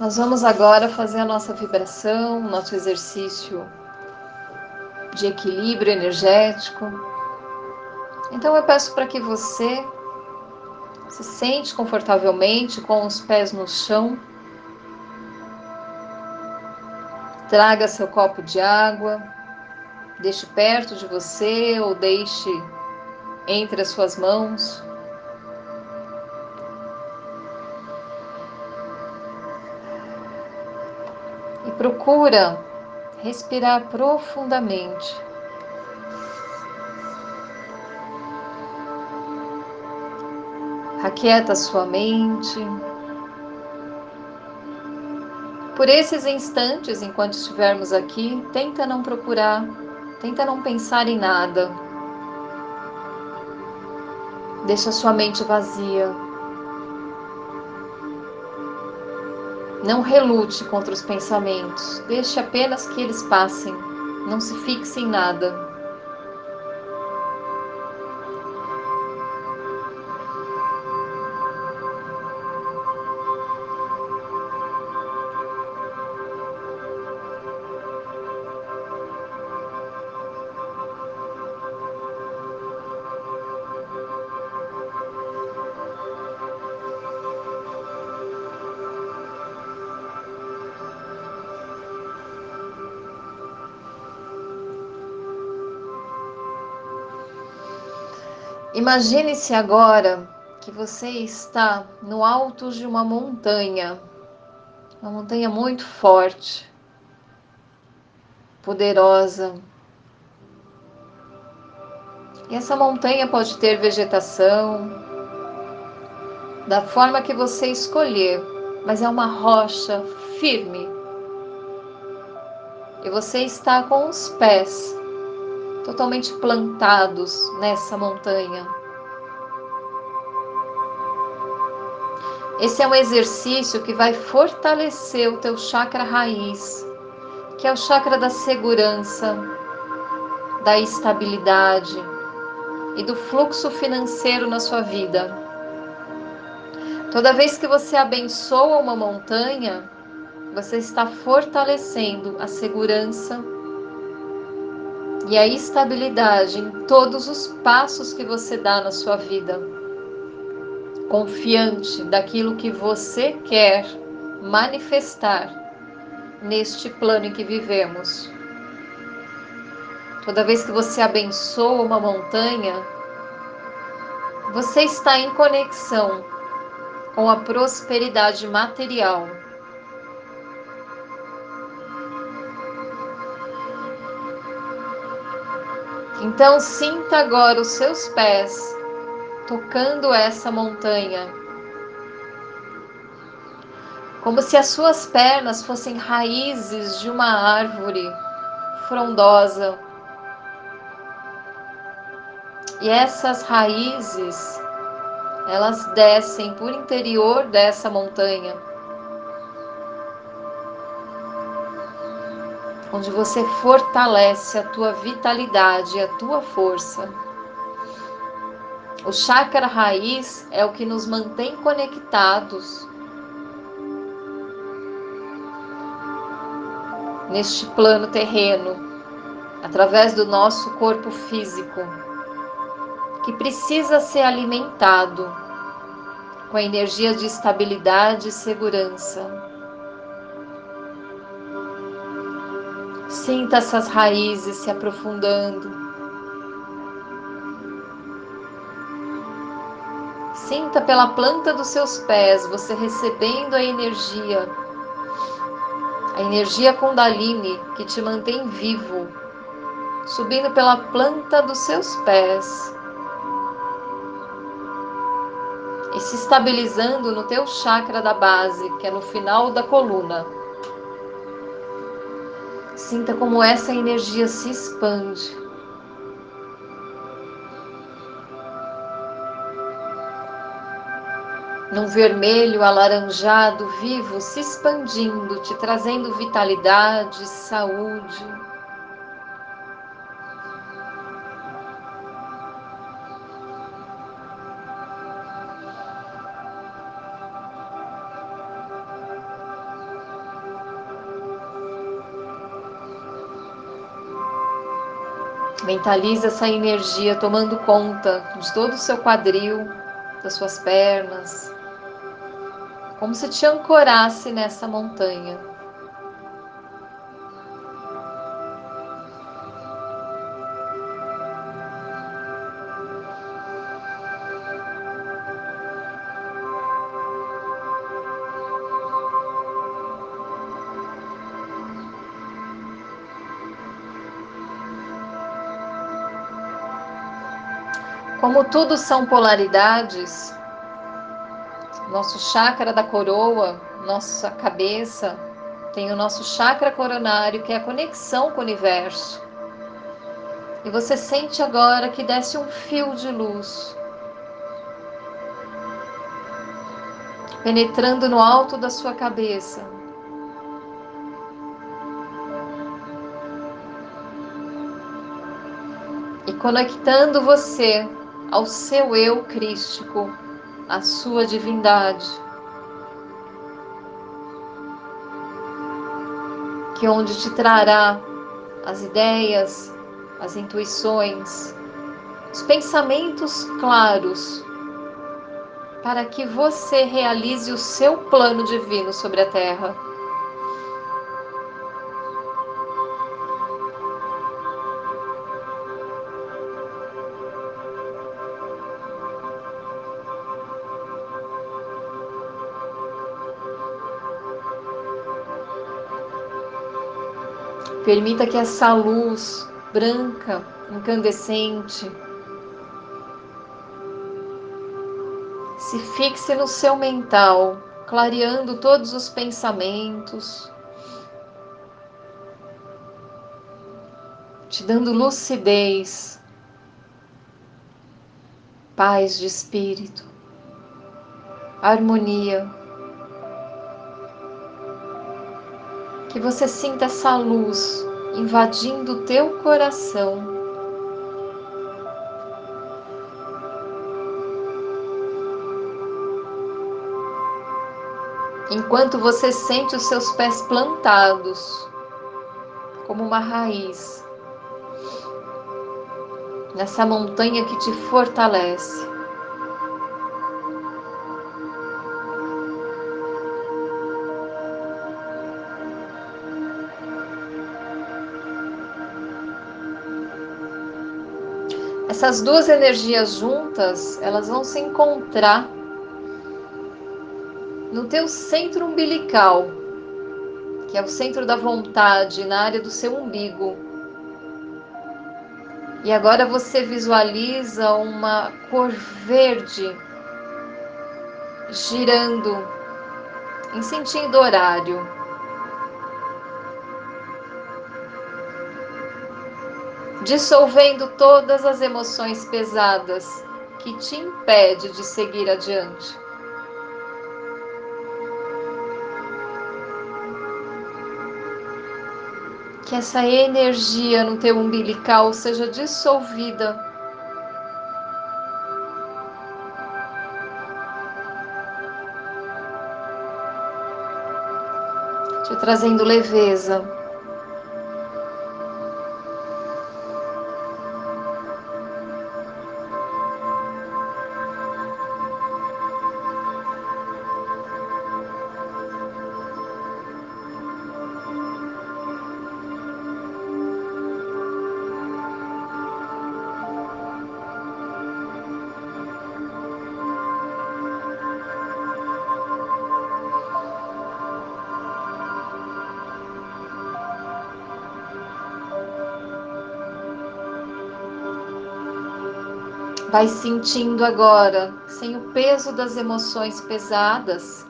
Nós vamos agora fazer a nossa vibração, nosso exercício de equilíbrio energético. Então eu peço para que você se sente confortavelmente com os pés no chão. Traga seu copo de água, deixe perto de você ou deixe entre as suas mãos. Procura respirar profundamente. Aquieta sua mente. Por esses instantes, enquanto estivermos aqui, tenta não procurar, tenta não pensar em nada. Deixa sua mente vazia. Não relute contra os pensamentos, deixe apenas que eles passem. Não se fixe em nada. Imagine-se agora que você está no alto de uma montanha, uma montanha muito forte, poderosa. E essa montanha pode ter vegetação da forma que você escolher, mas é uma rocha firme. E você está com os pés totalmente plantados nessa montanha. Esse é um exercício que vai fortalecer o teu chakra raiz, que é o chakra da segurança, da estabilidade e do fluxo financeiro na sua vida. Toda vez que você abençoa uma montanha, você está fortalecendo a segurança e a estabilidade em todos os passos que você dá na sua vida. Confiante daquilo que você quer manifestar neste plano em que vivemos. Toda vez que você abençoa uma montanha, você está em conexão com a prosperidade material Então sinta agora os seus pés tocando essa montanha. Como se as suas pernas fossem raízes de uma árvore frondosa. E essas raízes, elas descem por interior dessa montanha onde você fortalece a tua vitalidade a tua força. O chakra raiz é o que nos mantém conectados neste plano terreno, através do nosso corpo físico, que precisa ser alimentado com a energia de estabilidade e segurança. Sinta essas raízes se aprofundando. Sinta pela planta dos seus pés você recebendo a energia, a energia Kundalini que te mantém vivo, subindo pela planta dos seus pés e se estabilizando no teu chakra da base, que é no final da coluna. Sinta como essa energia se expande. Num vermelho alaranjado vivo se expandindo, te trazendo vitalidade, saúde. Mentalize essa energia tomando conta de todo o seu quadril, das suas pernas, como se te ancorasse nessa montanha. Como tudo são polaridades, nosso chakra da coroa, nossa cabeça, tem o nosso chakra coronário, que é a conexão com o universo. E você sente agora que desce um fio de luz, penetrando no alto da sua cabeça. E conectando você ao seu eu crístico, à sua divindade. Que onde te trará as ideias, as intuições, os pensamentos claros para que você realize o seu plano divino sobre a terra. Permita que essa luz branca, incandescente, se fixe no seu mental, clareando todos os pensamentos, te dando lucidez, paz de espírito, harmonia. Que você sinta essa luz invadindo o teu coração. Enquanto você sente os seus pés plantados como uma raiz nessa montanha que te fortalece. Essas duas energias juntas, elas vão se encontrar no teu centro umbilical, que é o centro da vontade, na área do seu umbigo. E agora você visualiza uma cor verde girando em sentido horário. Dissolvendo todas as emoções pesadas que te impede de seguir adiante. Que essa energia no teu umbilical seja dissolvida. Te trazendo leveza. Vai sentindo agora, sem o peso das emoções pesadas,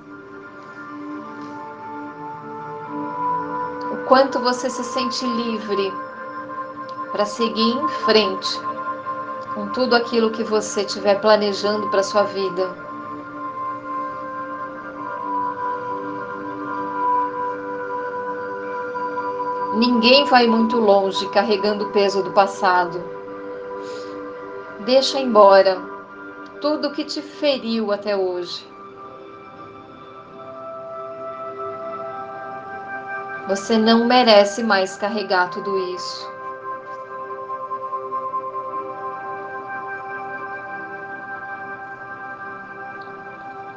o quanto você se sente livre para seguir em frente com tudo aquilo que você estiver planejando para sua vida. Ninguém vai muito longe carregando o peso do passado. Deixa embora tudo que te feriu até hoje. Você não merece mais carregar tudo isso.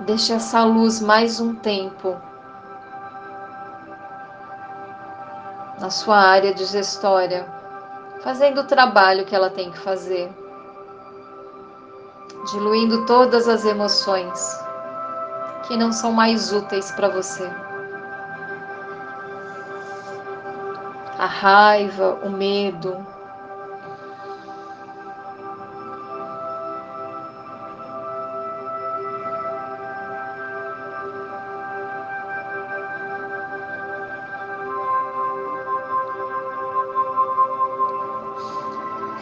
Deixe essa luz mais um tempo na sua área digestória, fazendo o trabalho que ela tem que fazer diluindo todas as emoções que não são mais úteis para você. A raiva, o medo,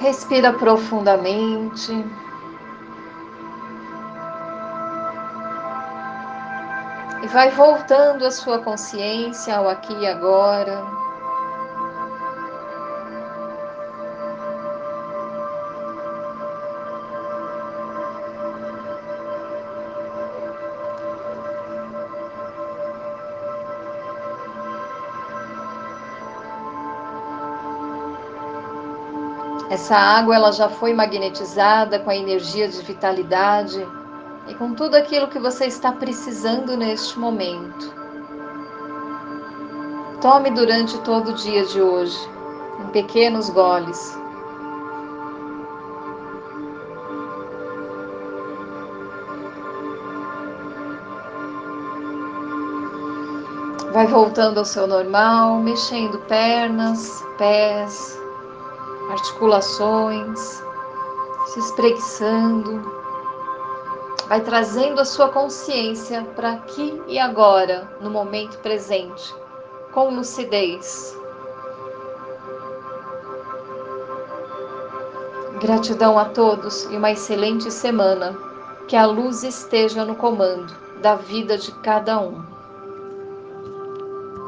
Respira profundamente. Vai voltando a sua consciência ao aqui e agora. Essa água ela já foi magnetizada com a energia de vitalidade e com tudo aquilo que você está precisando neste momento. Tome durante todo o dia de hoje, em pequenos goles. Vai voltando ao seu normal, mexendo pernas, pés, articulações, se espreguiçando. Vai trazendo a sua consciência para aqui e agora, no momento presente, com lucidez. Gratidão a todos e uma excelente semana. Que a luz esteja no comando da vida de cada um.